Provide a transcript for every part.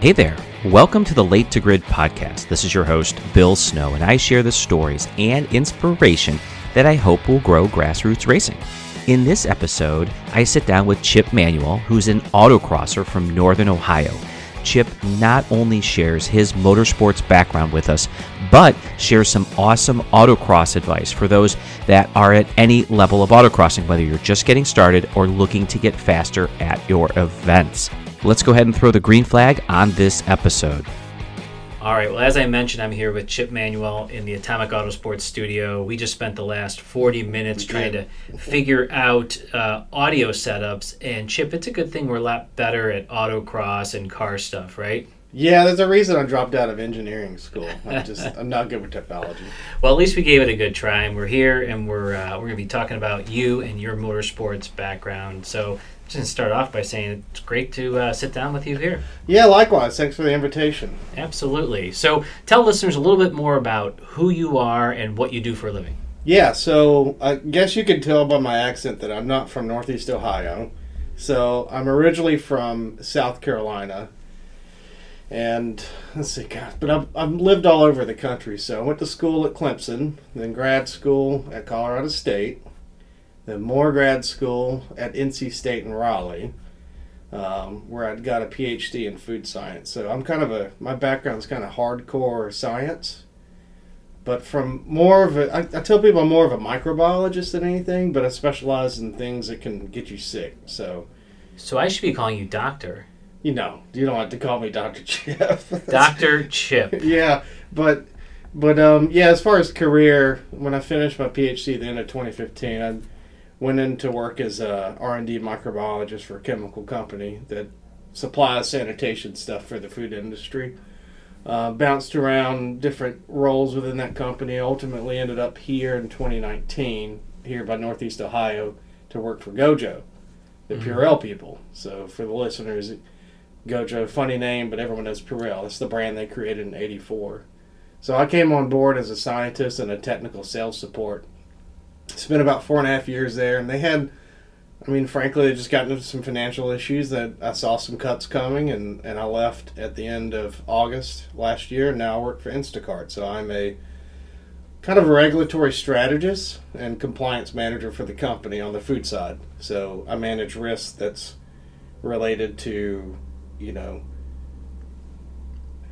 Hey there. Welcome to the Late to Grid podcast. This is your host, Bill Snow, and I share the stories and inspiration that I hope will grow grassroots racing. In this episode, I sit down with Chip Manuel, who's an autocrosser from Northern Ohio. Chip not only shares his motorsports background with us, but shares some awesome autocross advice for those that are at any level of autocrossing, whether you're just getting started or looking to get faster at your events let's go ahead and throw the green flag on this episode. All right. Well, as I mentioned, I'm here with Chip Manuel in the Atomic Autosports studio. We just spent the last 40 minutes trying to figure out uh, audio setups. And Chip, it's a good thing we're a lot better at autocross and car stuff, right? Yeah, there's a reason I dropped out of engineering school. I'm just I'm not good with technology. Well, at least we gave it a good try, and we're here, and we're uh, we're going to be talking about you and your motorsports background. So just start off by saying it's great to uh, sit down with you here. Yeah, likewise. Thanks for the invitation. Absolutely. So, tell listeners a little bit more about who you are and what you do for a living. Yeah, so I guess you can tell by my accent that I'm not from Northeast Ohio. So, I'm originally from South Carolina. And let's see, God, but I've, I've lived all over the country. So, I went to school at Clemson, then grad school at Colorado State more grad school at NC State in Raleigh, um, where I'd got a PhD in food science. So I'm kind of a my background's kind of hardcore science, but from more of a I, I tell people I'm more of a microbiologist than anything, but I specialize in things that can get you sick. So, so I should be calling you doctor. You know, you don't have to call me Doctor Chip. Doctor Chip. yeah, but but um, yeah, as far as career, when I finished my PhD at the end of 2015, I went into work as a R&D microbiologist for a chemical company that supplies sanitation stuff for the food industry. Uh, bounced around different roles within that company. Ultimately, ended up here in 2019, here by Northeast Ohio, to work for Gojo, the mm-hmm. Purell people. So, for the listeners, Gojo, funny name, but everyone knows Purell. That's the brand they created in '84. So, I came on board as a scientist and a technical sales support spent about four and a half years there, and they had, I mean, frankly, they just got into some financial issues that I saw some cuts coming, and, and I left at the end of August last year, and now I work for Instacart. So I'm a kind of a regulatory strategist and compliance manager for the company on the food side. So I manage risks that's related to, you know,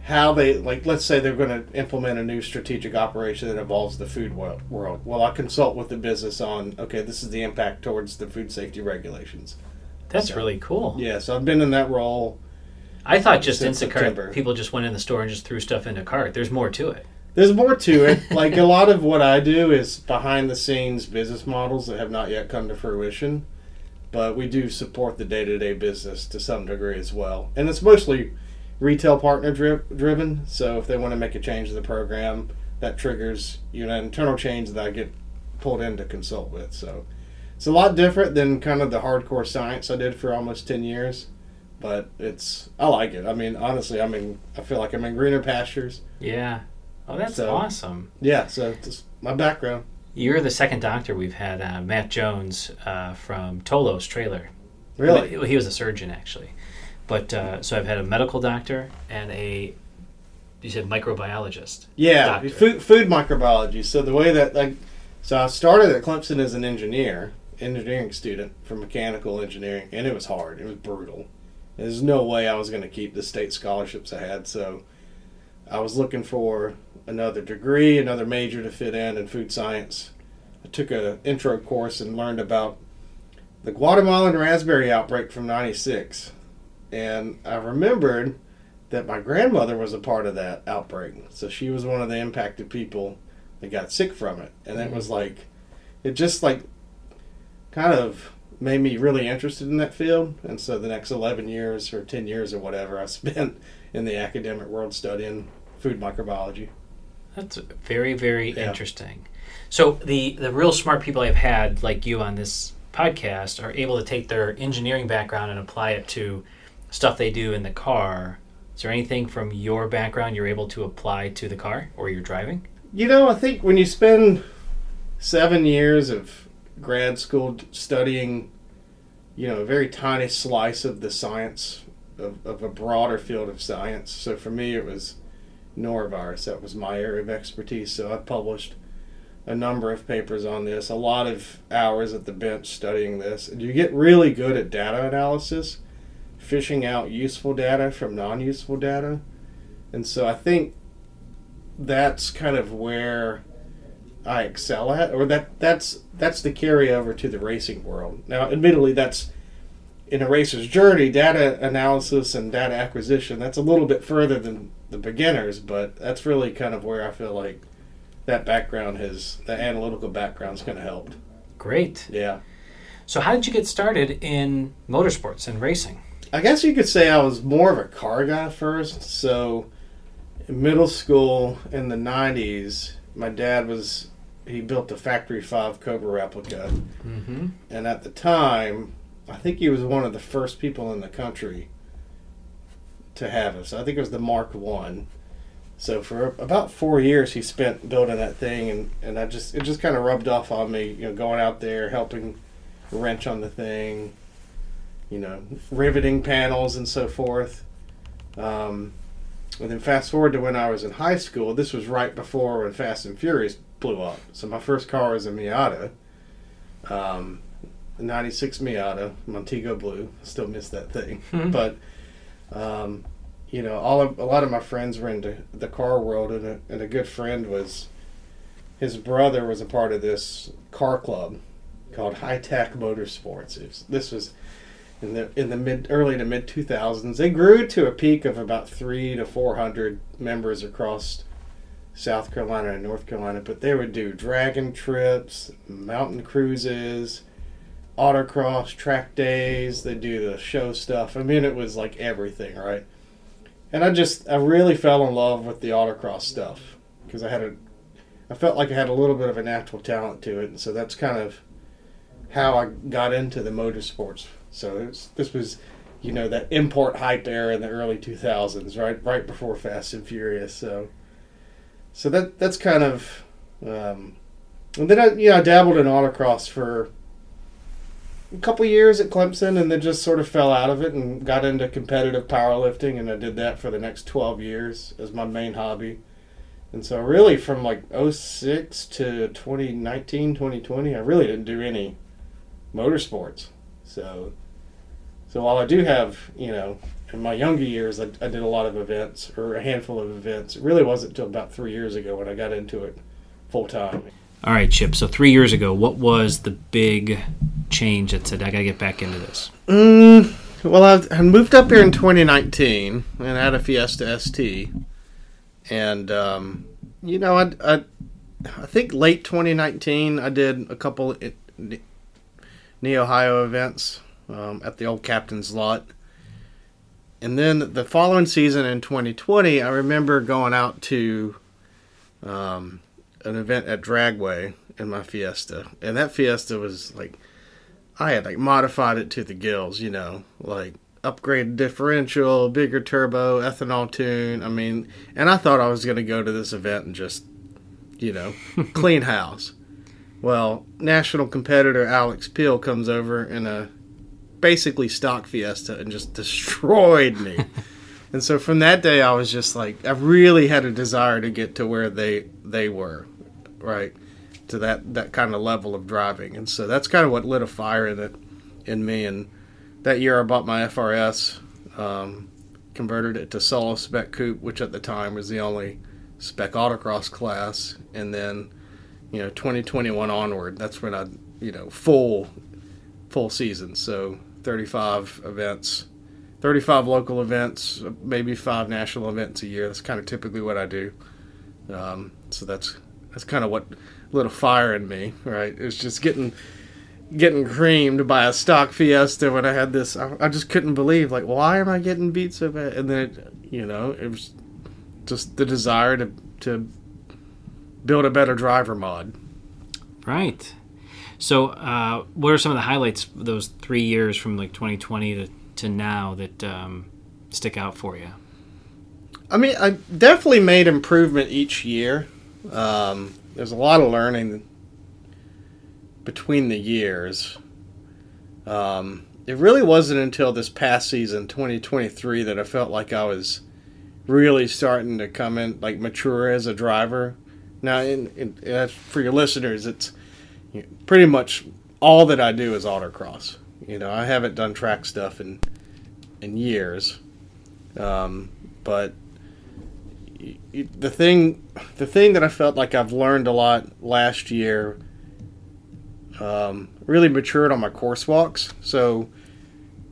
how they like let's say they're going to implement a new strategic operation that involves the food world. Well i consult with the business on okay this is the impact towards the food safety regulations. That's so, really cool. yeah so i've been in that role i thought just instacart people just went in the store and just threw stuff in a cart. There's more to it. There's more to it. Like a lot of what i do is behind the scenes business models that have not yet come to fruition but we do support the day-to-day business to some degree as well. And it's mostly retail partner dri- driven. So if they want to make a change to the program, that triggers you know internal change that I get pulled in to consult with. So it's a lot different than kind of the hardcore science I did for almost ten years, but it's I like it. I mean, honestly, I mean, I feel like I'm in greener pastures. Yeah. Oh, that's so, awesome. Yeah. So it's my background. You're the second doctor we've had, uh, Matt Jones uh, from Tolos Trailer. Really? He was a surgeon, actually. But uh, so I've had a medical doctor and a you said microbiologist. Yeah, food, food microbiology. So the way that like so I started at Clemson as an engineer, engineering student for mechanical engineering, and it was hard. It was brutal. There's no way I was going to keep the state scholarships I had. So I was looking for another degree, another major to fit in in food science. I took a intro course and learned about the Guatemalan raspberry outbreak from '96 and I remembered that my grandmother was a part of that outbreak. So she was one of the impacted people that got sick from it. And mm-hmm. it was like, it just like kind of made me really interested in that field. And so the next 11 years or 10 years or whatever I spent in the academic world studying food microbiology. That's very, very yeah. interesting. So the, the real smart people I've had, like you on this podcast, are able to take their engineering background and apply it to stuff they do in the car, is there anything from your background you're able to apply to the car or you're driving? You know, I think when you spend seven years of grad school studying, you know, a very tiny slice of the science of, of a broader field of science. So for me, it was norovirus. That was my area of expertise. So I published a number of papers on this, a lot of hours at the bench studying this. And you get really good at data analysis, fishing out useful data from non useful data. And so I think that's kind of where I excel at, or that that's that's the carryover to the racing world. Now, admittedly, that's in a racer's journey, data analysis and data acquisition. That's a little bit further than the beginners, but that's really kind of where I feel like that background has, the analytical background's kind of helped. Great. Yeah. So, how did you get started in motorsports and racing? I guess you could say I was more of a car guy first. So, in middle school in the 90s, my dad was, he built a Factory 5 Cobra replica. Mm-hmm. And at the time, I think he was one of the first people in the country to have it. So I think it was the Mark One. So for about four years, he spent building that thing, and, and I just it just kind of rubbed off on me. You know, going out there helping wrench on the thing, you know, riveting panels and so forth. Um, and then fast forward to when I was in high school. This was right before when Fast and Furious blew up. So my first car was a Miata. Um, 96 Miata, Montego Blue. Still miss that thing. But, um, you know, all of, a lot of my friends were into the car world, and a, and a good friend was, his brother was a part of this car club called High Tech Motorsports. Was, this was in the in the mid early to mid 2000s. They grew to a peak of about three to 400 members across South Carolina and North Carolina, but they would do dragon trips, mountain cruises, autocross track days. They do the show stuff. I mean, it was like everything, right? And I just, I really fell in love with the autocross stuff because I had a, I felt like I had a little bit of a natural talent to it, and so that's kind of how I got into the motorsports. So it's, this was, you know, that import hype era in the early 2000s, right, right before Fast and Furious. So, so that that's kind of, um, and then I, you know, I dabbled in autocross for a couple years at Clemson and then just sort of fell out of it and got into competitive powerlifting and I did that for the next 12 years as my main hobby. And so really from like 06 to 2019, 2020, I really didn't do any motorsports. So so while I do have, you know, in my younger years I, I did a lot of events or a handful of events. It really wasn't until about 3 years ago when I got into it full time. All right, Chip. So three years ago, what was the big change that said I got to get back into this? Mm, well, I've, I moved up here in 2019 and had a Fiesta ST, and um, you know, I, I I think late 2019 I did a couple Neo Ohio events um, at the old Captain's Lot, and then the following season in 2020, I remember going out to um, an event at Dragway in my Fiesta, and that Fiesta was like I had like modified it to the gills, you know, like upgraded differential, bigger turbo, ethanol tune. I mean, and I thought I was going to go to this event and just, you know, clean house. Well, national competitor Alex Peel comes over in a basically stock Fiesta and just destroyed me. and so from that day, I was just like, I really had a desire to get to where they they were, right? to that that kind of level of driving, and so that's kind of what lit a fire in it in me. And that year, I bought my FRS, um, converted it to solo spec coupe, which at the time was the only spec autocross class, and then you know 2021 onward, that's when I you know full full season, so 35 events. 35 local events, maybe five national events a year. That's kind of typically what I do. Um, so that's that's kind of what lit a fire in me, right? it's just getting getting creamed by a stock Fiesta when I had this. I, I just couldn't believe, like, why am I getting beat so bad? And then, it, you know, it was just the desire to to build a better driver mod. Right. So, uh, what are some of the highlights of those three years from like 2020 to, to now that um, stick out for you? I mean, I definitely made improvement each year. Um, there's a lot of learning between the years. Um, it really wasn't until this past season, 2023, that I felt like I was really starting to come in, like mature as a driver. Now, in, in, uh, for your listeners, it's you know, pretty much all that I do is autocross. You know, I haven't done track stuff in in years, um, but the thing the thing that I felt like I've learned a lot last year um, really matured on my course walks. So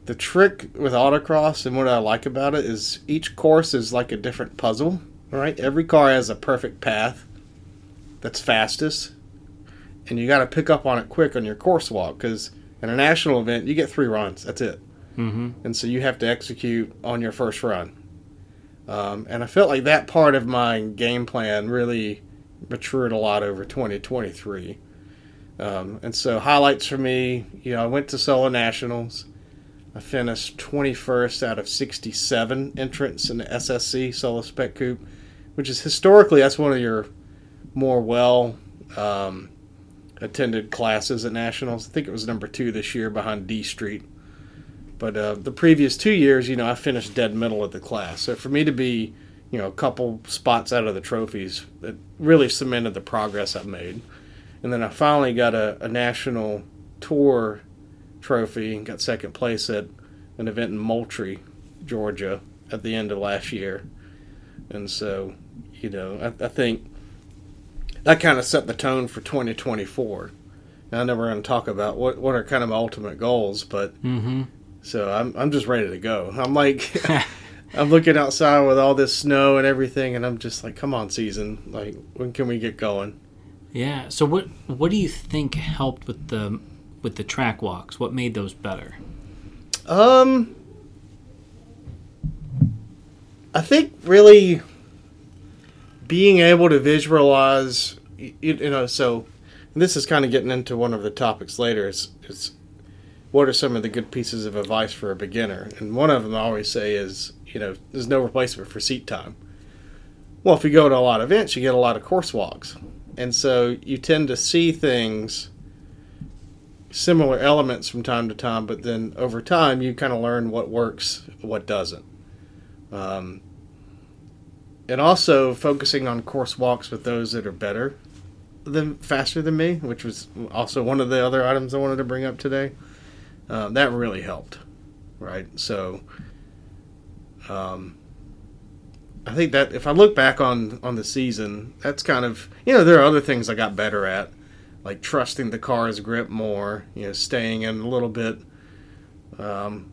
the trick with autocross and what I like about it is each course is like a different puzzle. Right? Every car has a perfect path that's fastest, and you got to pick up on it quick on your course walk because in a national event you get three runs. That's it. Mm-hmm. And so you have to execute on your first run. Um, and I felt like that part of my game plan really matured a lot over 2023. Um, and so highlights for me, you know, I went to solo nationals. I finished 21st out of 67 entrants in the SSC solo spec coupe, which is historically that's one of your more well um, attended classes at nationals. I think it was number two this year behind D Street. But uh, the previous two years, you know, I finished dead middle of the class. So for me to be, you know, a couple spots out of the trophies, it really cemented the progress I've made. And then I finally got a, a national tour trophy and got second place at an event in Moultrie, Georgia, at the end of last year. And so, you know, I, I think that kind of set the tone for 2024. Now, I know we're going to talk about what what are kind of my ultimate goals, but Mm-hmm. so I'm I'm just ready to go. I'm like I'm looking outside with all this snow and everything, and I'm just like, come on, season! Like, when can we get going? Yeah. So what what do you think helped with the with the track walks? What made those better? Um, I think really being able to visualize, you, you know, so this is kind of getting into one of the topics later. Is is what are some of the good pieces of advice for a beginner? And one of them I always say is, you know, there's no replacement for seat time. Well, if you go to a lot of events, you get a lot of course walks, and so you tend to see things similar elements from time to time, but then over time you kind of learn what works, what doesn't. Um, and also focusing on course walks with those that are better than faster than me, which was also one of the other items I wanted to bring up today. Um, that really helped, right? So, um, I think that if I look back on on the season, that's kind of you know there are other things I got better at like trusting the car's grip more, you know, staying in a little bit, um,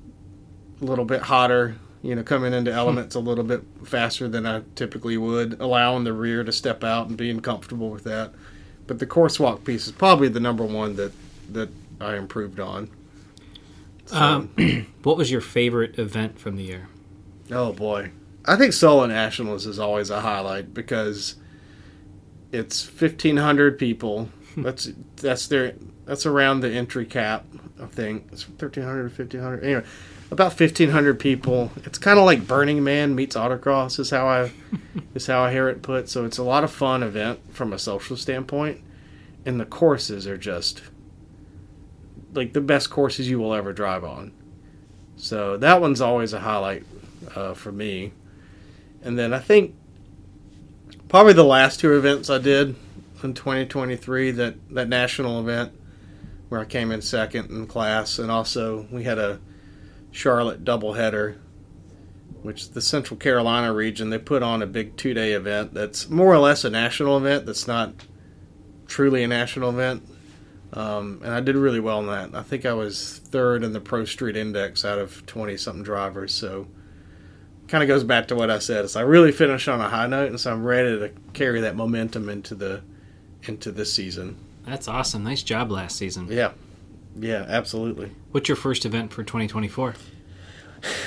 a little bit hotter, you know, coming into elements a little bit faster than I typically would, allowing the rear to step out and being comfortable with that. But the course walk piece is probably the number one that that I improved on. So, Um, what was your favorite event from the year? oh boy, I think solo nationals is always a highlight because it's fifteen hundred people. That's that's their that's around the entry cap. I think it's thirteen hundred to fifteen hundred. Anyway, about fifteen hundred people. It's kind of like Burning Man meets autocross. Is how I is how I hear it put. So it's a lot of fun event from a social standpoint, and the courses are just like the best courses you will ever drive on. So that one's always a highlight uh, for me. And then I think probably the last two events I did in 2023 that that national event where I came in second in class, and also we had a Charlotte doubleheader, which the Central Carolina region they put on a big two day event that's more or less a national event that's not truly a national event. Um, and I did really well in that. I think I was third in the Pro Street Index out of 20 something drivers. So kind of goes back to what I said. Is I really finished on a high note, and so I'm ready to carry that momentum into the into this season. That's awesome. Nice job last season. Yeah, yeah, absolutely. What's your first event for 2024?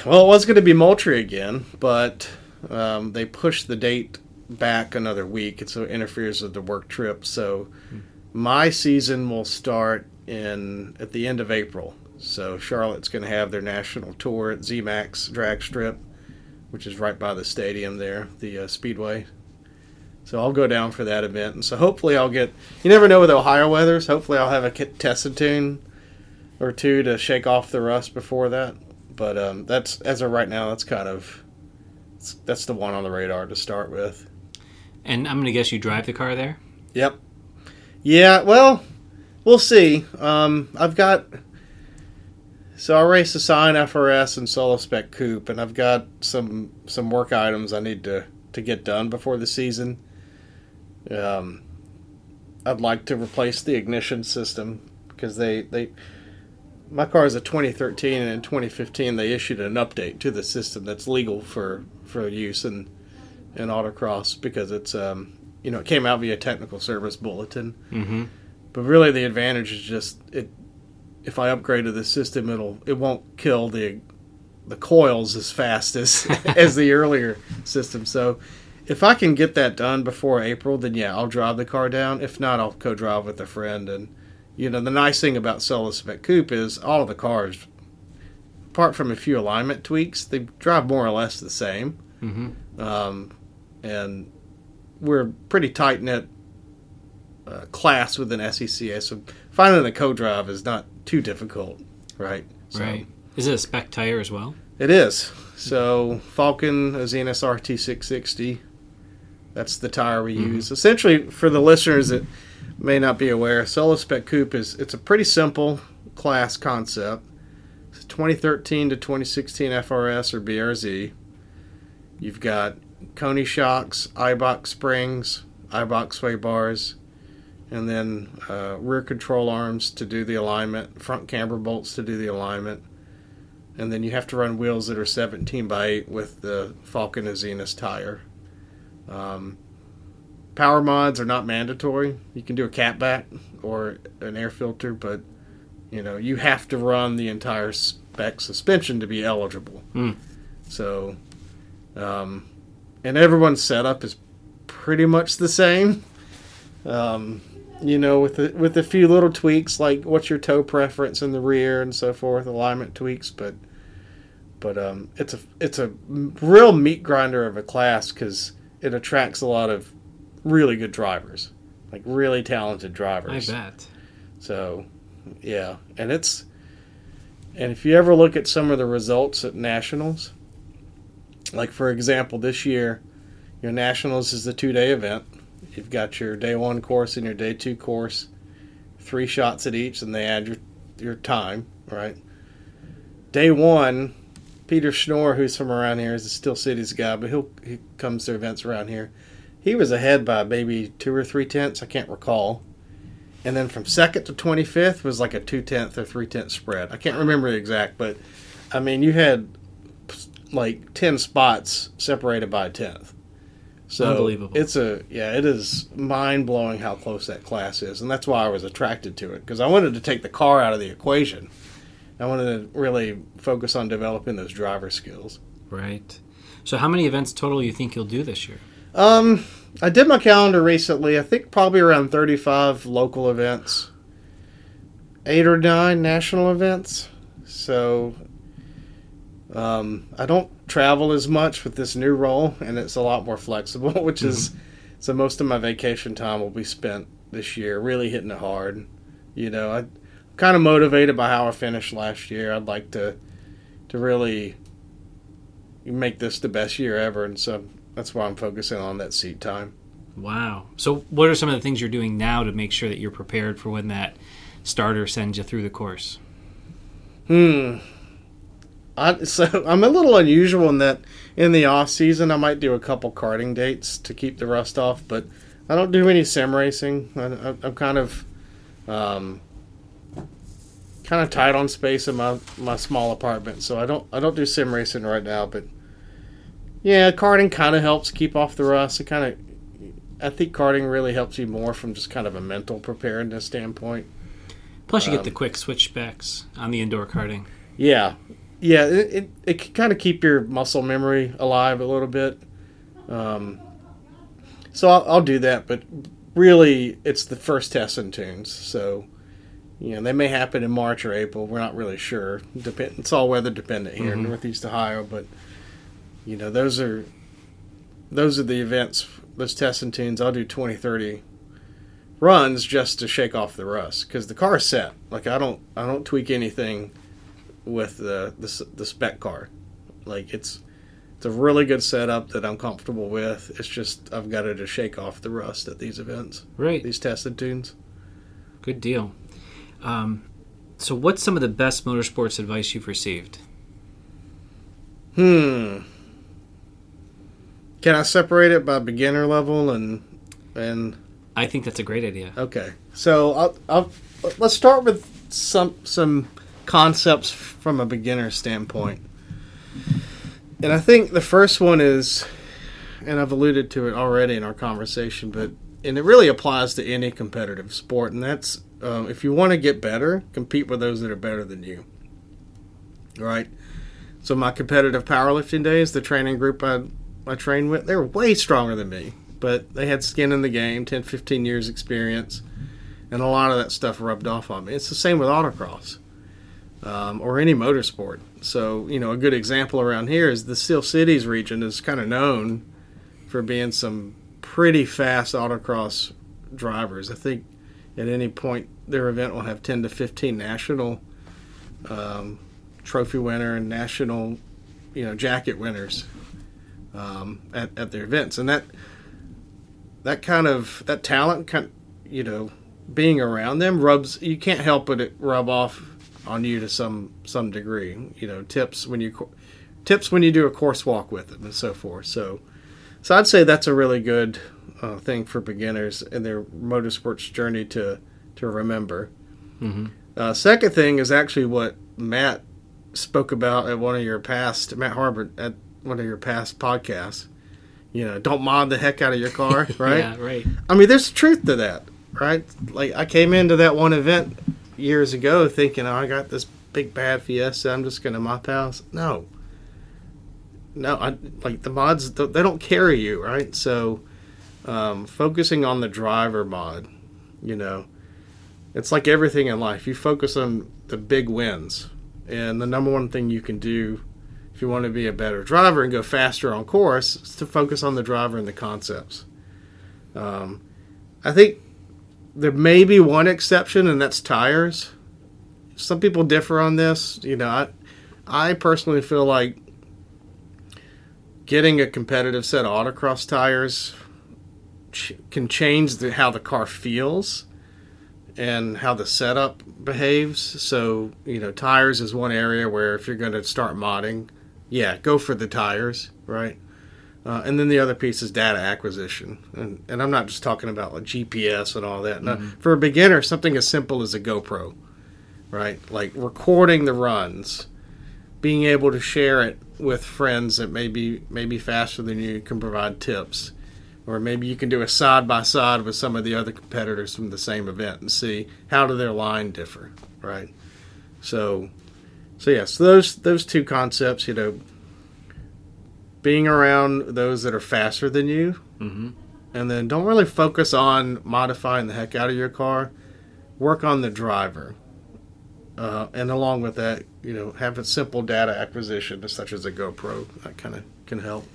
Well, it was going to be Moultrie again, but um, they pushed the date back another week, and so it interferes with the work trip. So my season will start in at the end of April. So Charlotte's going to have their national tour at ZMAX Drag Strip, which is right by the stadium there, the uh, Speedway. So I'll go down for that event, and so hopefully I'll get. You never know with Ohio weathers. Hopefully I'll have a tested tune or two to shake off the rust before that. But um, that's as of right now, that's kind of that's the one on the radar to start with. And I'm going to guess you drive the car there. Yep. Yeah. Well, we'll see. Um, I've got so I race a Scion FRS and Solo Spec Coupe, and I've got some some work items I need to to get done before the season. Um, I'd like to replace the ignition system because they they my car is a 2013 and in 2015 they issued an update to the system that's legal for for use in in autocross because it's um you know it came out via technical service bulletin. Mm-hmm. but really the advantage is just it if i upgrade to the system it'll it won't kill the the coils as fast as as the earlier system. So if i can get that done before april then yeah i'll drive the car down. If not i'll co-drive with a friend and you know the nice thing about Solo Spec Coupe is all of the cars apart from a few alignment tweaks they drive more or less the same Mm-hmm. um, and we're pretty tight knit uh, class within SECA. So finding a co-drive is not too difficult, right? So Right. Is it a spec tire as well? It is. So Falken Azenis RT660. That's the tire we use. Essentially, for the listeners that may not be aware, Solo Spec Coupe is it's a pretty simple class concept. It's 2013 to 2016 FRS or BRZ. You've got Koni shocks, Eibach springs, Eibach sway bars, and then uh, rear control arms to do the alignment, front camber bolts to do the alignment, and then you have to run wheels that are 17 by 8 with the Falken Azenis tire. Um, power mods are not mandatory. You can do a catback or an air filter, but you know you have to run the entire spec suspension to be eligible. Hmm. So, um, and everyone's setup is pretty much the same. Um, you know, with a, with a few little tweaks like what's your toe preference in the rear and so forth, alignment tweaks, but but um, it's a it's a real meat grinder of a class because it attracts a lot of really good drivers, like really talented drivers. I bet. So, yeah, and it's and if you ever look at some of the results at nationals, like for example, this year, your nationals is the two day event. You've got your day one course and your day two course, three shots at each, and they add your your time, right? Day one, Peter Schnorr, who's from around here, is a Steel Cities guy, but he'll he comes to events around here. He was ahead by maybe two or three tenths, I can't recall. And then from second to twenty fifth was like a two tenth or three tenth spread. I can't remember the exact, but I mean you had like ten spots separated by a tenth. So Unbelievable. It's a yeah, it is mind blowing how close that class is, and that's why I was attracted to it because I wanted to take the car out of the equation. I wanted to really focus on developing those driver skills. Right. So, how many events total do you think you'll do this year? Um, I did my calendar recently. I think probably around 35 local events, eight or nine national events. So, um, I don't travel as much with this new role, and it's a lot more flexible, which is so most of my vacation time will be spent this year really hitting it hard. You know, I am kind of motivated by how I finished last year. I'd like to to really make this the best year ever, and so that's why I'm focusing on that seat time. Wow. So, what are some of the things you're doing now to make sure that you're prepared for when that starter sends you through the course? Hmm. I, so I'm a little unusual in that in the off season I might do a couple karting dates to keep the rust off, but I don't do any sim racing. I, I, I'm kind of um, kind of tight on space in my my small apartment, so I don't I don't do sim racing right now. But yeah, karting kind of helps keep off the rust. It kind of I think karting really helps you more from just kind of a mental preparedness standpoint. Plus, you get Um, the quick switch specs on the indoor karting. Yeah, yeah. It it, it can kind of keep your muscle memory alive a little bit. Um, so I'll, I'll do that, but really, it's the first test and tunes. So you know they may happen in March or April. We're not really sure. Depend. It's all weather dependent here in Mhm. Northeast Ohio, but you know those are those are the events. Those tests and tunes. I'll do 20, 30 runs just to shake off the rust because the car is set. Like I don't I don't tweak anything with the the, the spec car. Like it's it's a really good setup that I'm comfortable with. It's just I've got it to just shake off the rust at these events, Right. these tests and tunes. Good deal. Um, so, what's some of the best motorsports advice you've received? Hmm. Can I separate it by beginner level and and I think that's a great idea. Okay, so I'll, I'll let's start with some some concepts from a beginner standpoint, and I think the first one is, and I've alluded to it already in our conversation, but and it really applies to any competitive sport, and that's um, if you want to get better, compete with those that are better than you. Right. So my competitive powerlifting days, the training group I I train with, they were way stronger than me but they had skin in the game 10 15 years experience and a lot of that stuff rubbed off on me. It's the same with autocross um, or any motorsport. So you know a good example around here is the steel cities region is kind of known for being some pretty fast autocross drivers. I think at any point their event will have 10 to 15 national um, trophy winner and national you know jacket winners um, at, at their events. And that that kind of that talent kind you know being around them rubs you can't help but it rub off on you to some some degree you know tips when you tips when you do a course walk with them and so forth. So so i'd say that's a really good uh, thing for beginners in their motorsports journey to to remember. Mhm. uh, second thing is actually what matt spoke about at one of your past matt harbor at one of your past podcasts you know don't mod the heck out of your car right Yeah, right. I mean, there's truth to that, right? Like I came into that one event years ago thinking, "Oh, I got this big bad Fiesta. I'm just gonna mop house." No, no. I like the mods. They don't carry you, right? So, um, focusing on the driver mod, you know, it's like everything in life. You focus on the big wins, and the number one thing you can do if you want to be a better driver and go faster on course to focus on the driver and the concepts. Um, I think there may be one exception, and that's tires. Some people differ on this. You know, I, I personally feel like getting a competitive set of autocross tires ch- can change the, how the car feels and how the setup behaves. So, you know, tires is one area where if you're going to start modding, yeah, go for the tires, right? Uh, and then the other piece is data acquisition, and, and I'm not just talking about like GPS and all that. No, for a beginner, something as simple as a GoPro, right? Like recording the runs, being able to share it with friends that may be maybe faster than you can provide tips, or maybe you can do a side by side with some of the other competitors from the same event and see how do their line differ, right? So, so yes, those those two concepts, you know, being around those that are faster than you, Mm-hmm. and then don't really focus on modifying the heck out of your car. Work on the driver, uh, and along with that, you know, have a simple data acquisition, such as a GoPro. That kind of can help.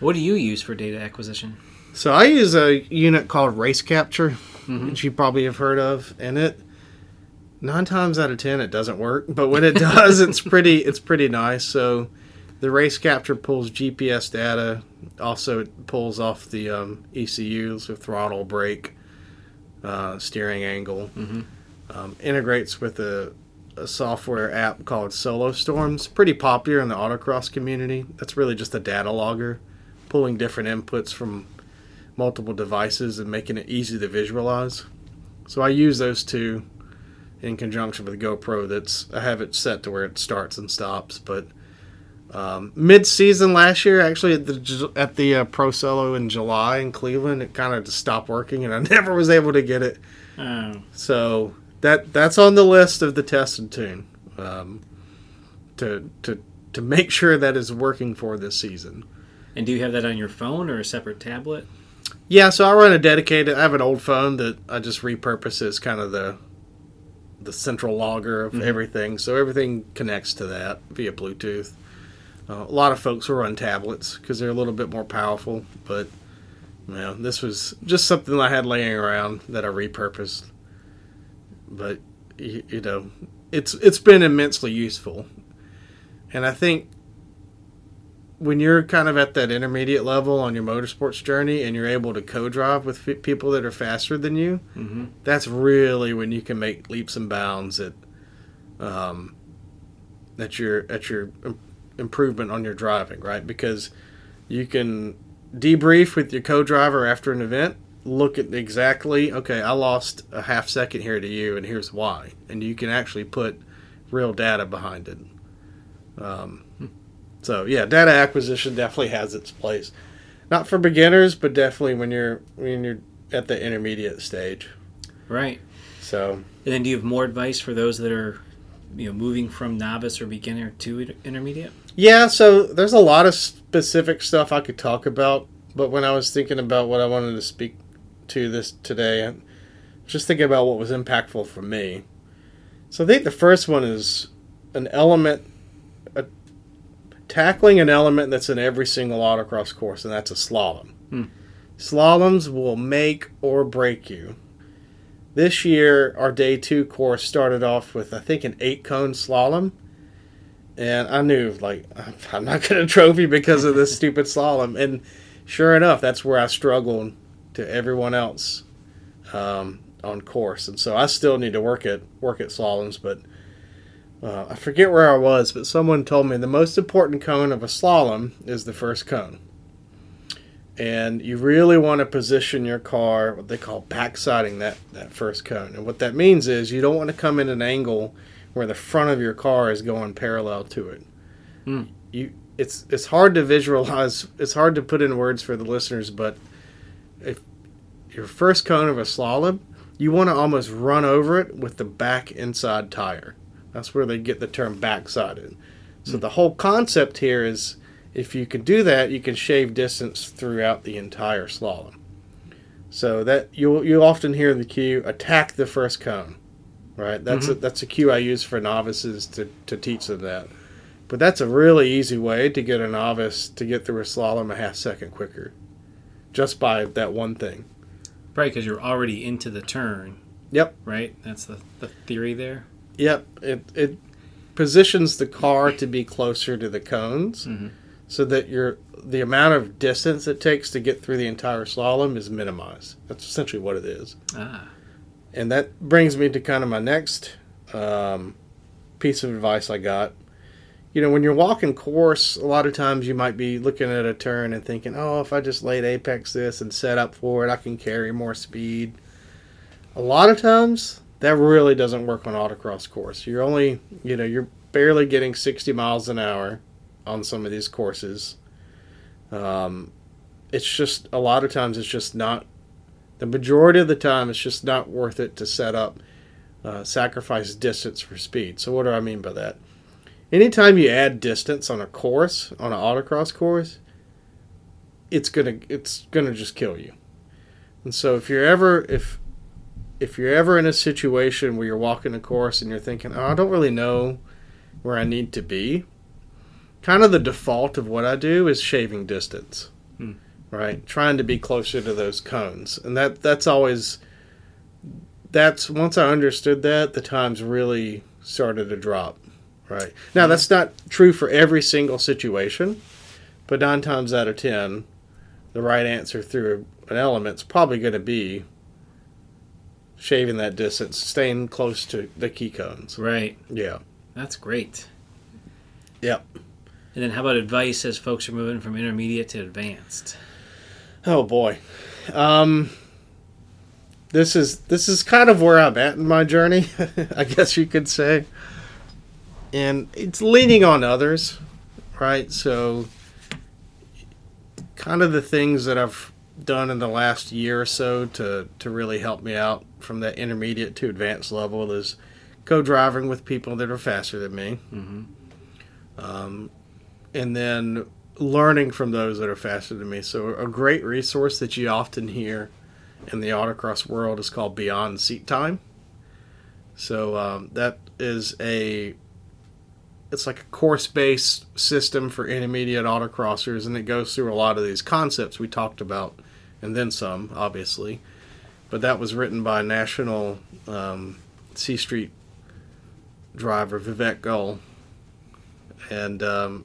What do you use for data acquisition? So I use a unit called Race Capture, which you probably have heard of, and it nine times out of ten it doesn't work, but when it does, it's pretty it's pretty nice. So the Race Capture pulls GPS data, also it pulls off the um, ECUs with throttle, brake, uh, steering angle, um, integrates with a, a software app called Solo Storms, pretty popular in the autocross community. That's really just a data logger, pulling different inputs from multiple devices and making it easy to visualize. So I use those two in conjunction with the GoPro. That's I have it set to where it starts and stops. But um, mid-season last year, actually at the at the uh, Pro Solo in July in Cleveland, it kind of just stopped working, and I never was able to get it. Oh, So that that's on the list of the test and tune um, to to to make sure that is working for this season. and do you have that on your phone or a separate tablet? Yeah, so I run a dedicated. I have an old phone that I just repurpose as kind of the the central logger of everything. So everything connects to that via Bluetooth. Uh, a lot of folks will run tablets because they're a little bit more powerful, but You know, this was just something I had laying around that I repurposed. But you, you know, it's it's been immensely useful, and I think when you're kind of at that intermediate level on your motorsports journey and you're able to co-drive with f- people that are faster than you, Mm-hmm. that's really when you can make leaps and bounds at um, at your at your im- improvement on your driving, right? Because you can debrief with your co-driver after an event, look at exactly, okay, I lost a half second here to you, and here's why, and you can actually put real data behind it. Um, so yeah, data acquisition definitely has its place, not for beginners, but definitely when you're when you're at the intermediate stage. Right. So And then do you have more advice for those that are, you know, moving from novice or beginner to intermediate? Yeah, so there's a lot of specific stuff I could talk about, but when I was thinking about what I wanted to speak to this today, I just thinking about what was impactful for me. So I think the first one is an element, tackling an element that's in every single autocross course, and that's a slalom. Hmm. Slaloms will make or break you. This year, our day two course started off with, I think, an eight cone slalom and I knew like I'm not going to trophy because of this stupid slalom. And sure enough, that's where I struggled to everyone else um, on course, and so I still need to work at work at slaloms. But uh, I forget where I was, but someone told me the most important cone of a slalom is the first cone. And you really want to position your car, what they call backsiding that, that first cone. And what that means is you don't want to come in an angle where the front of your car is going parallel to it. Hmm. You it's it's hard to visualize. It's hard to put in words for the listeners, but if your first cone of a slalom, you want to almost run over it with the back inside tire. That's where they get the term backsided. So hmm. the whole concept here is if you can do that, you can shave distance throughout the entire slalom. So that you'll you'll often hear the cue attack the first cone right? That's mm-hmm. a, that's a cue I use for novices to, to teach them that. But that's a really easy way to get a novice to get through a slalom a half second quicker, just by that one thing. Right, because you're already into the turn. Yep. Right. That's the, the theory there. Yep, it it positions the car to be closer to the cones, Mhm. so that your the amount of distance it takes to get through the entire slalom is minimized. That's essentially what it is. Ah. And that brings me to kind of my next um, piece of advice I got. You know, when you're walking course, a lot of times you might be looking at a turn and thinking, oh, if I just laid apex this and set up for it, I can carry more speed. A lot of times, that really doesn't work on autocross course. You're only, you know, you're barely getting 60 miles an hour on some of these courses. Um, it's just, a lot of times, it's just not the majority of the time it's just not worth it to set up uh, sacrifice distance for speed so what do i mean by that anytime you add distance on a course on an autocross course it's gonna it's gonna just kill you and so if you're ever if if you're ever in a situation where you're walking a course and you're thinking oh i don't really know where i need to be kind of the default of what i do is shaving distance hmm. right? Trying to be closer to those cones, and that that's always that's once I understood that the times really started to drop, right? Now hmm. that's not true for every single situation, but nine times out of ten, the right answer through an element's probably going to be shaving that distance, staying close to the key cones. Right. Yeah. That's great. Yep. And then how about advice as folks are moving from intermediate to advanced? Oh boy. Um this is this is kind of where I'm at in my journey, I guess you could say. And it's leaning on others, right? So kind of the things that I've done in the last year or so to to really help me out from that intermediate to advanced level is co-driving with people that are faster than me. Mm-hmm. Um, and then learning from those that are faster than me. So a great resource that you often hear in the autocross world is called Beyond Seat Time. So um, that is a it's like a course-based system for intermediate autocrossers, and it goes through a lot of these concepts we talked about and then some, obviously. But that was written by national um, C Street driver Vivek Goel, and um,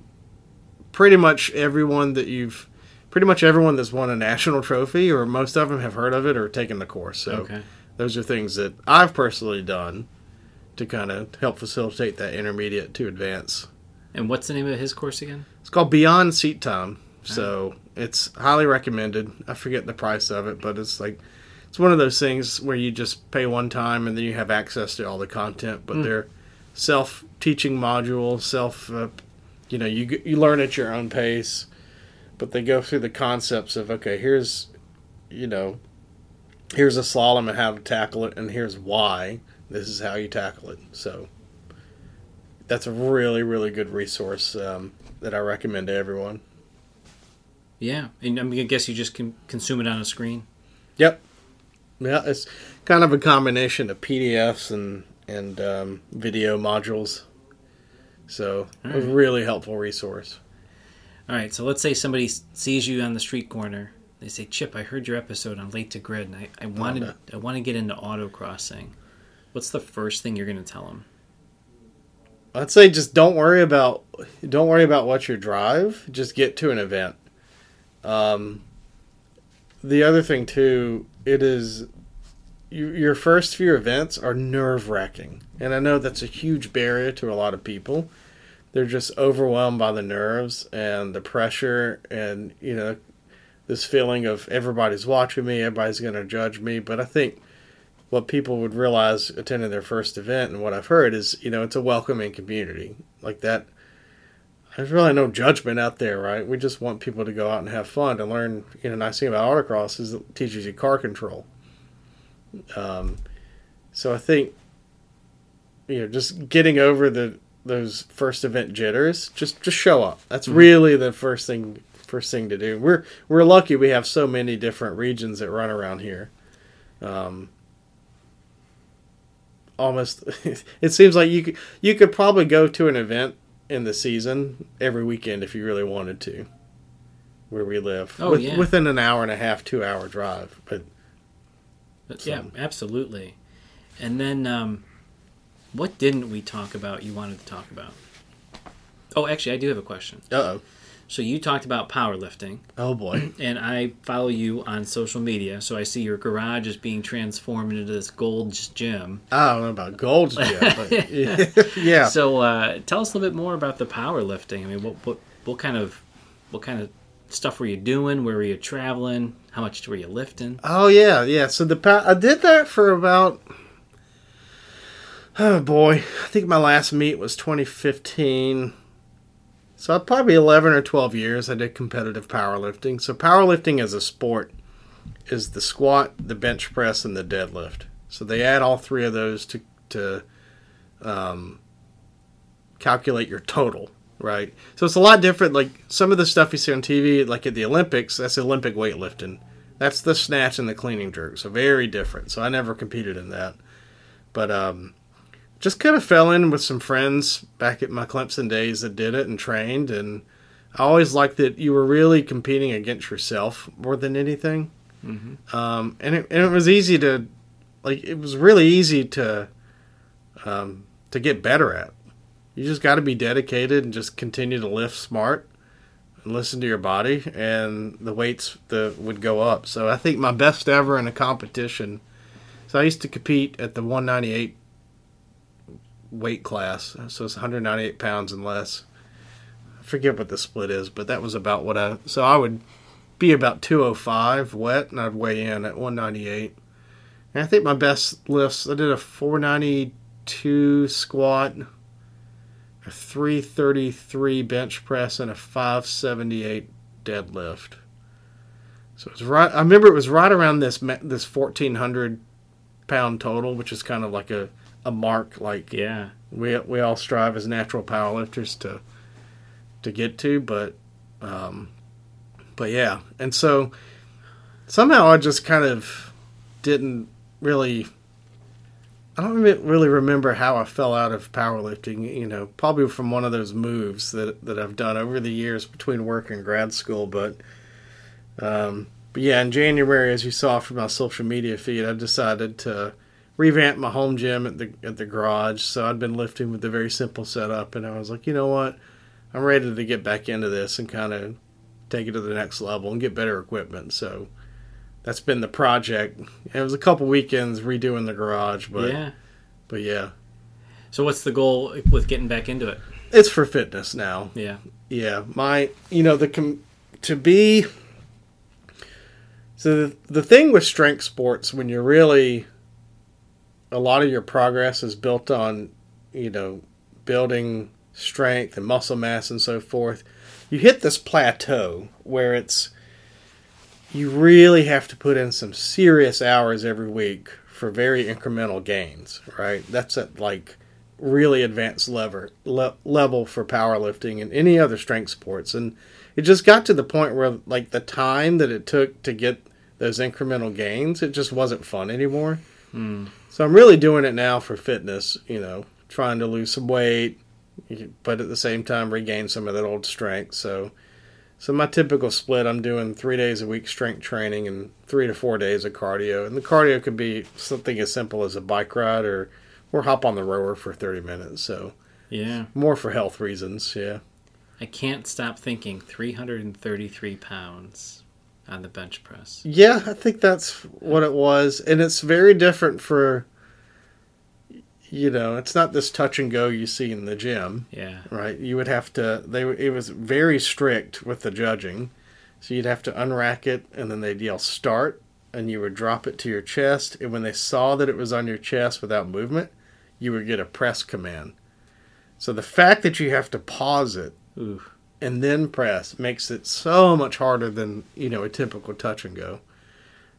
pretty much everyone that you've, pretty much everyone that's won a national trophy, or most of them have heard of it or taken the course. So Okay. those are things that I've personally done to kind of help facilitate that intermediate to advance. And what's the name of his course again? It's called Beyond Seat Time. So it's highly recommended. I forget the price of it, but it's like it's one of those things where you just pay one time and then you have access to all the content. But they're self-teaching modules, self, uh, you know, you you learn at your own pace. But they go through the concepts of okay, here's, you know, here's a slalom and how to tackle it, and here's why. This is how you tackle it. So that's a really really good resource um, that I recommend to everyone. Yeah, and I, mean, I guess you just can consume it on a screen. Yep. Yeah, it's kind of a combination of PDFs and and um, video modules. So a really helpful resource. All right, so let's say somebody sees you on the street corner. They say, "Chip, I heard your episode on Late to Grid, and I, I wanted no. I want to get into autocrossing." What's the first thing you're going to tell them? I'd say just don't worry about don't worry about what you drive. Just get to an event. Um, the other thing too, it is your first few events are nerve wracking, and I know that's a huge barrier to a lot of people. They're just overwhelmed by the nerves and the pressure, and you know this feeling of everybody's watching me, everybody's going to judge me. But I think what people would realize attending their first event and what I've heard is, you know, it's a welcoming community. Like that there's really no judgment out there, right? We just want people to go out and have fun and learn, you know, nice thing about autocross is it teaches you car control. Um so I think you know, just getting over the those first event jitters, just just show up. That's really the first thing first thing to do. We're we're lucky we have so many different regions that run around here. Um, almost it seems like you could you could probably go to an event in the season every weekend if you really wanted to where we live Oh, With- yeah. within an hour and a half two hour drive but But yeah, absolutely. And then, um, what didn't we talk about? You wanted to talk about? Oh, actually, I do have a question. uh-oh So you talked about powerlifting, oh boy and I follow you on social media, so I see your garage is being transformed into this Gold's Gym. i don't know about Gold's Gym, but yeah, yeah. So uh, tell us a little bit more about the powerlifting. I mean, what what what kind of what kind of stuff were you doing? Where were you traveling? How much were you lifting? Oh yeah, yeah. So the pa- I did that for about oh boy, I think my last meet was 2015. So probably 11 or 12 years I did competitive powerlifting. So powerlifting as a sport is the squat, the bench press, and the deadlift. So they add all three of those to to um, calculate your total, right? So it's a lot different. Like some of the stuff you see on TV, like at the Olympics, that's Olympic weightlifting. That's the snatch and the clean and jerk. So very different. So I never competed in that. But um, just kind of fell in with some friends back at my Clemson days that did it and trained. And I always liked that you were really competing against yourself more than anything. Um, and, it, and it was easy to, like, it was really easy to, um, to get better at. You just got to be dedicated and just continue to lift smart and listen to your body, and the weights the would go up. So I think my best ever in a competition. So I used to compete at the 198 weight class, so it's 198 pounds and less. I forget what the split is, but that was about what I. So I would be about 205 wet, and I'd weigh in at 198. And I think my best lifts, I did a 492 squat, a 333 bench press, and a 578 deadlift. So it's right. I remember it was right around this this 1400 pound total, which is kind of like a, a mark like Yeah. we we all strive as natural powerlifters to to get to, but um, but yeah, and so somehow I just kind of didn't really. I don't really remember how I fell out of powerlifting. You know, probably from one of those moves that that I've done over the years between work and grad school. But um, but yeah, in January, as you saw from my social media feed, I decided to revamp my home gym at the at the garage. So I'd been lifting with a very simple setup, and I was like, you know what, I'm ready to get back into this and kind of take it to the next level and get better equipment. So that's been the project. It was a couple weekends redoing the garage, but yeah. but yeah, So what's the goal with getting back into it? it's for fitness now. Yeah. Yeah, my you know the com- to be so the, the thing with strength sports when you're really a lot of your progress is built on you know building strength and muscle mass and so forth. You hit this plateau where it's you really have to put in some serious hours every week for very incremental gains, right? That's at like really advanced lever, le- level for powerlifting and any other strength sports. And it just got to the point where like the time that it took to get those incremental gains, it just wasn't fun anymore. Hmm. So I'm really doing it now for fitness, you know, trying to lose some weight, but at the same time regain some of that old strength. So so my typical split, I'm doing three days a week strength training and three to four days of cardio. And the cardio could be something as simple as a bike ride or or hop on the rower for 30 minutes. So Yeah. more for health reasons. Yeah. I can't stop thinking 333 pounds on the bench press. Yeah, I think that's what it was, and it's very different for. You know, it's not this touch and go you see in the gym. Yeah. right? You would have to. They it was very strict with the judging, so you'd have to unrack it, and then they'd yell start, and you would drop it to your chest, and when they saw that it was on your chest without movement, you would get a press command. So the fact that you have to pause it. And then press makes it so much harder than you know a typical touch and go.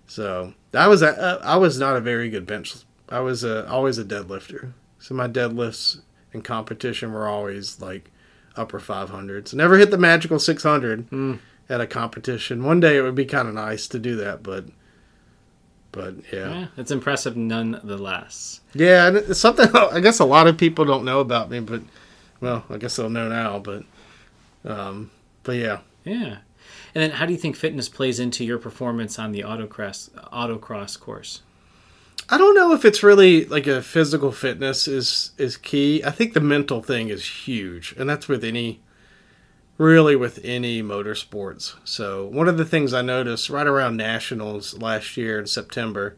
So I was a, I was not a very good bench. I was a, always a deadlifter. So my deadlifts in competition were always like upper 500s. Never hit the magical 600 Mm. at a competition. One day it would be kind of nice to do that, but but yeah. Yeah, it's impressive nonetheless. Yeah, and it's something I guess a lot of people don't know about me, but well, I guess they'll know now, but um but yeah. Yeah. And then how do you think fitness plays into your performance on the autocross autocross course? I don't know if it's really like a physical fitness is is key. I think the mental thing is huge, and that's with any really with any motorsports. So one of the things I noticed right around nationals last year in September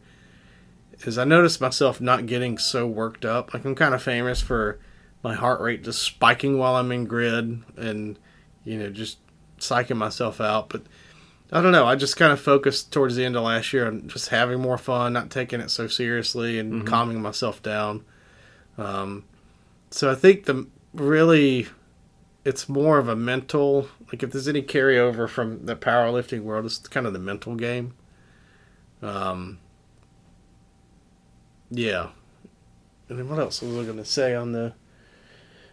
is I noticed myself not getting so worked up. Like I'm kind of famous for my heart rate just spiking while I'm in grid and you know just psyching myself out, but I don't know. I just kind of focused towards the end of last year on just having more fun, not taking it so seriously, and calming myself down. Um, so I think the really, it's more of a mental. Like if there's any carryover from the powerlifting world, it's kind of the mental game. Um, yeah. And then what else was I going to say on the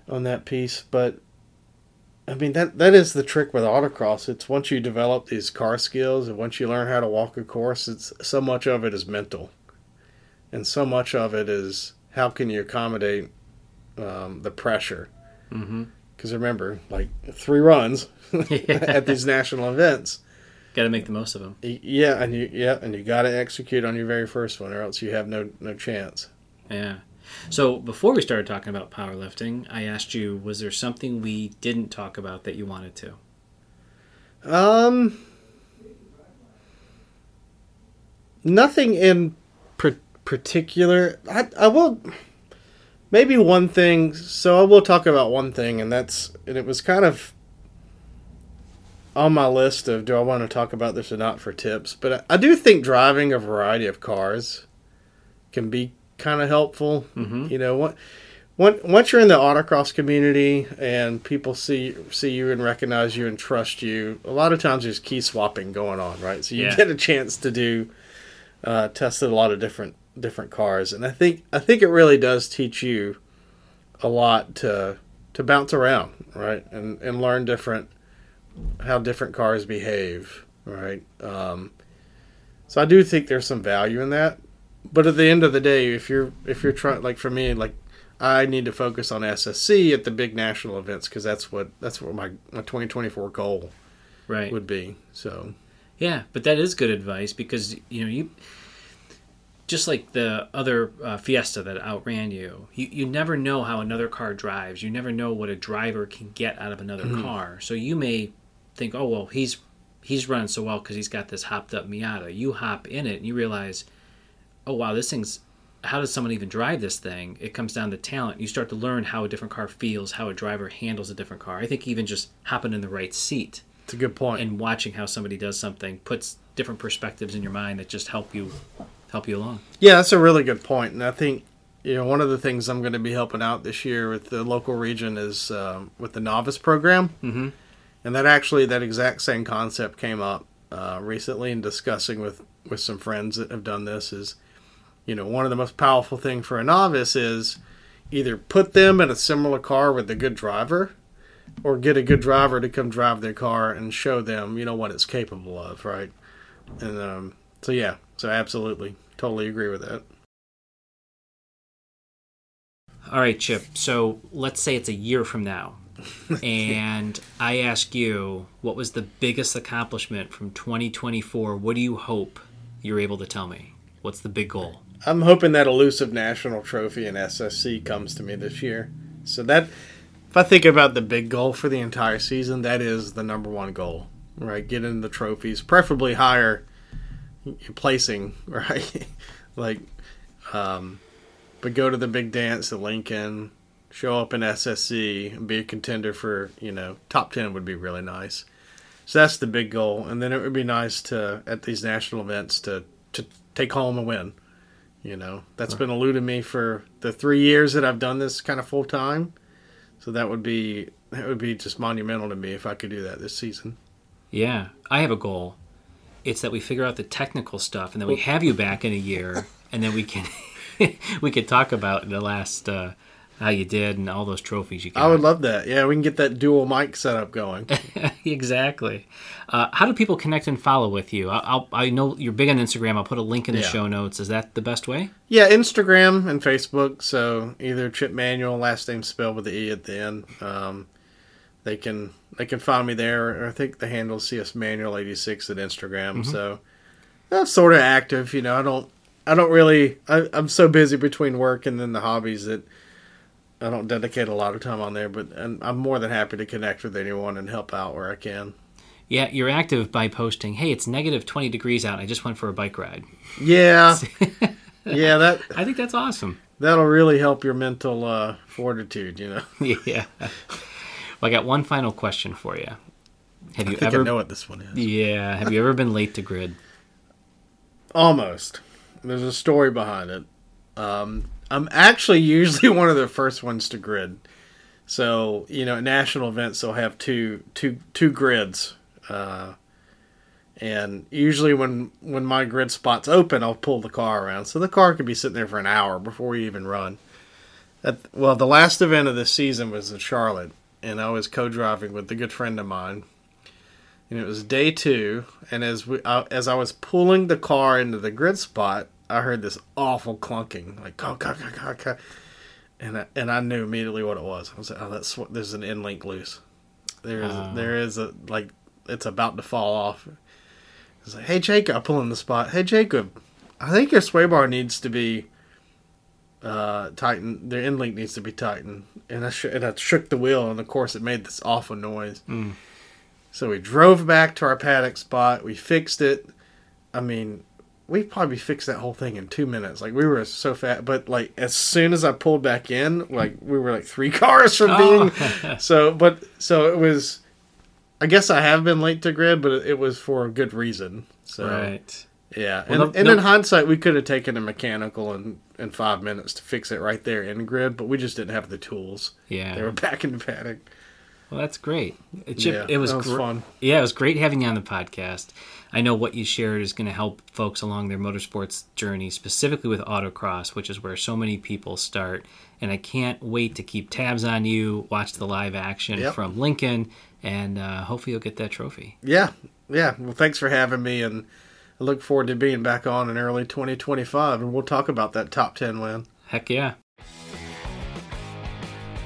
on that piece? But I mean that that is the trick with autocross. It's once you develop these car skills and once you learn how to walk a course, it's so much of it is mental, and so much of it is how can you accommodate um, the pressure. Mm-hmm. Because remember, like three runs at these national events, Got to make the most of them. yeah, and you yeah, and you got to execute on your very first one, or else you have no no chance. Yeah. So before we started talking about powerlifting, I asked you, was there something we didn't talk about that you wanted to? Um, nothing in pr- particular. I I will maybe one thing. So I will talk about one thing, and that's and it was kind of on my list of do I want to talk about this or not for tips. But I, I do think driving a variety of cars can be kind of helpful. Mm-hmm. You know what? Once once you're in the autocross community and people see see you and recognize you and trust you, a lot of times there's key swapping going on, right? So you Yeah. get a chance to do uh, tested a lot of different different cars, and I think I think it really does teach you a lot to to bounce around, right, and and learn different how different cars behave, right. Um, so I do think there's some value in that, but at the end of the day, if you're if you're trying like for me, like I need to focus on SSC at the big national events because that's what that's what my my 2024 goal Right. would be. So Yeah, but that is good advice because you know you just like the other uh, Fiesta that outran you, you, you never know how another car drives. You never know what a driver can get out of another Mm-hmm. car. So you may think, oh well, he's he's running so well because he's got this hopped up Miata. You hop in it and you realize, oh wow, this thing's. How does someone even drive this thing? It comes down to talent. You start to learn how a different car feels, how a driver handles a different car. I think even just hopping in the right seat It's a good point. and watching how somebody does something puts different perspectives in your mind that just help you help you along. Yeah, that's a really good point. and I think you know one of the things I'm going to be helping out this year with the local region is um, with the novice program, mm-hmm. and that actually that exact same concept came up uh, recently in discussing with with some friends that have done this. Is you know one of the most powerful thing for a novice is either put them in a similar car with a good driver or get a good driver to come drive their car and show them you know what it's capable of right and um, so yeah so absolutely totally agree with that All right, Chip. So let's say it's a year from now, and I ask you, what was the biggest accomplishment from 2024? What do you hope you're able to tell me? What's the big goal? I'm hoping that elusive national trophy in ssc comes to me this year. So that if i think about the big goal for the entire season that is the number one goal right? Get in the trophies preferably higher placing right? Like um but go to the big dance at lincoln show up in ssc and be a contender for you know top 10 would be really nice. So that's the big goal. And then it would be nice to at these national events to to take home a win you know? That's been eluding me for the three years that i've done this kind of full time. So that would be that would be just monumental to me if i could do that this season. Yeah, I have a goal. It's that we figure out the technical stuff, and then we have you back in a year, and then we can we could talk about the last uh, how you did and all those trophies you got. i would love that yeah we can get that dual mic setup going exactly. Uh, how do people connect and follow with you? I- I'll, I know you're big on Instagram. I'll put a link in the Yeah. show notes. Is that the best way? yeah instagram and facebook so either chip Manuel last name spelled with the e at the end um, they can they can find me there i think the handle is cs Manuel 86 at instagram so i'm sort of active you know i don't i don't really I, i'm so busy between work and then the hobbies that i don't dedicate a lot of time on there but and i'm more than happy to connect with anyone and help out where i can Yeah, you're active by posting, hey, it's negative 20 degrees out. I just went for a bike ride. yeah yeah that I think that's awesome. that'll really help your mental uh, fortitude you know yeah. Well, I got one final question for you. Have you I ever I know what this one is. Yeah, have you ever been late to grid? Almost. There's a story behind it. Um, I'm actually usually one of the first ones to grid. So you know, at national events they'll have two two two grids, uh, and usually when when my grid spot's open, I'll pull the car around. So the car could be sitting there for an hour before we even run. At, well, the last event of this season was in Charlotte, and I was co-driving with a good friend of mine. And it was day two, and as we uh, as I was pulling the car into the grid spot, I heard this awful clunking, like caw, caw, caw, caw. and I, and I knew immediately what it was. I was like, oh, that's what there's an end link loose. There is Oh. there is a like it's about to fall off. It's like, hey Jacob, I pull in the spot. Hey Jacob, I think your sway bar needs to be uh, tightened. The end link needs to be tightened. And I sh- and I shook the wheel, and of course it made this awful noise. So we drove back to our paddock spot. We fixed it. I mean, we probably fixed that whole thing in two minutes. Like we were so fast, but like as soon as I pulled back in, like we were like three cars from being. Oh. so, but so it was. I guess I have been late to grid, but it was for a good reason. So Right. yeah, Well, and, no- and no- in hindsight, we could have taken a mechanical in in five minutes to fix it right there in grid, but we just didn't have the tools. Yeah. They were back in the paddock. Well, that's great. It, Chip, Yeah, it was, was gr- fun. Yeah, it was great having you on the podcast. I know what you shared is going to help folks along their motorsports journey, specifically with autocross, which is where so many people start. And I can't wait to keep tabs on you, watch the live action Yep. from Lincoln, and uh, hopefully you'll get that trophy. Yeah, yeah. Well, thanks for having me, and I look forward to being back on in early 2025, and we'll talk about that top 10 win. Heck yeah.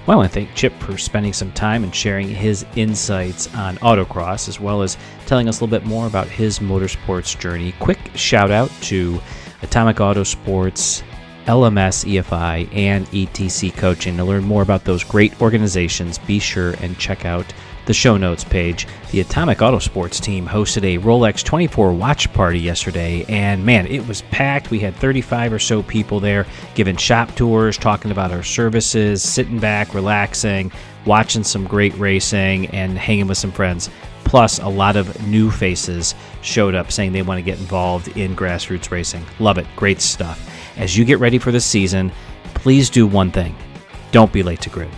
Well, I want to thank Chip for spending some time and sharing his insights on autocross, as well as telling us a little bit more about his motorsports journey. Quick shout out to Atomic Auto Sports, LMS EFI, and ETC Coaching. To learn more about those great organizations, be sure and check out the show notes page. The Atomic Autosports team hosted a Rolex 24 watch party yesterday, and man, it was packed. We had 35 or so people there giving shop tours, talking about our services, sitting back, relaxing, watching some great racing, and hanging with some friends. Plus, a lot of new faces showed up saying they want to get involved in grassroots racing. Love it. Great stuff. As you get ready for the season, please do one thing don't be late to grid.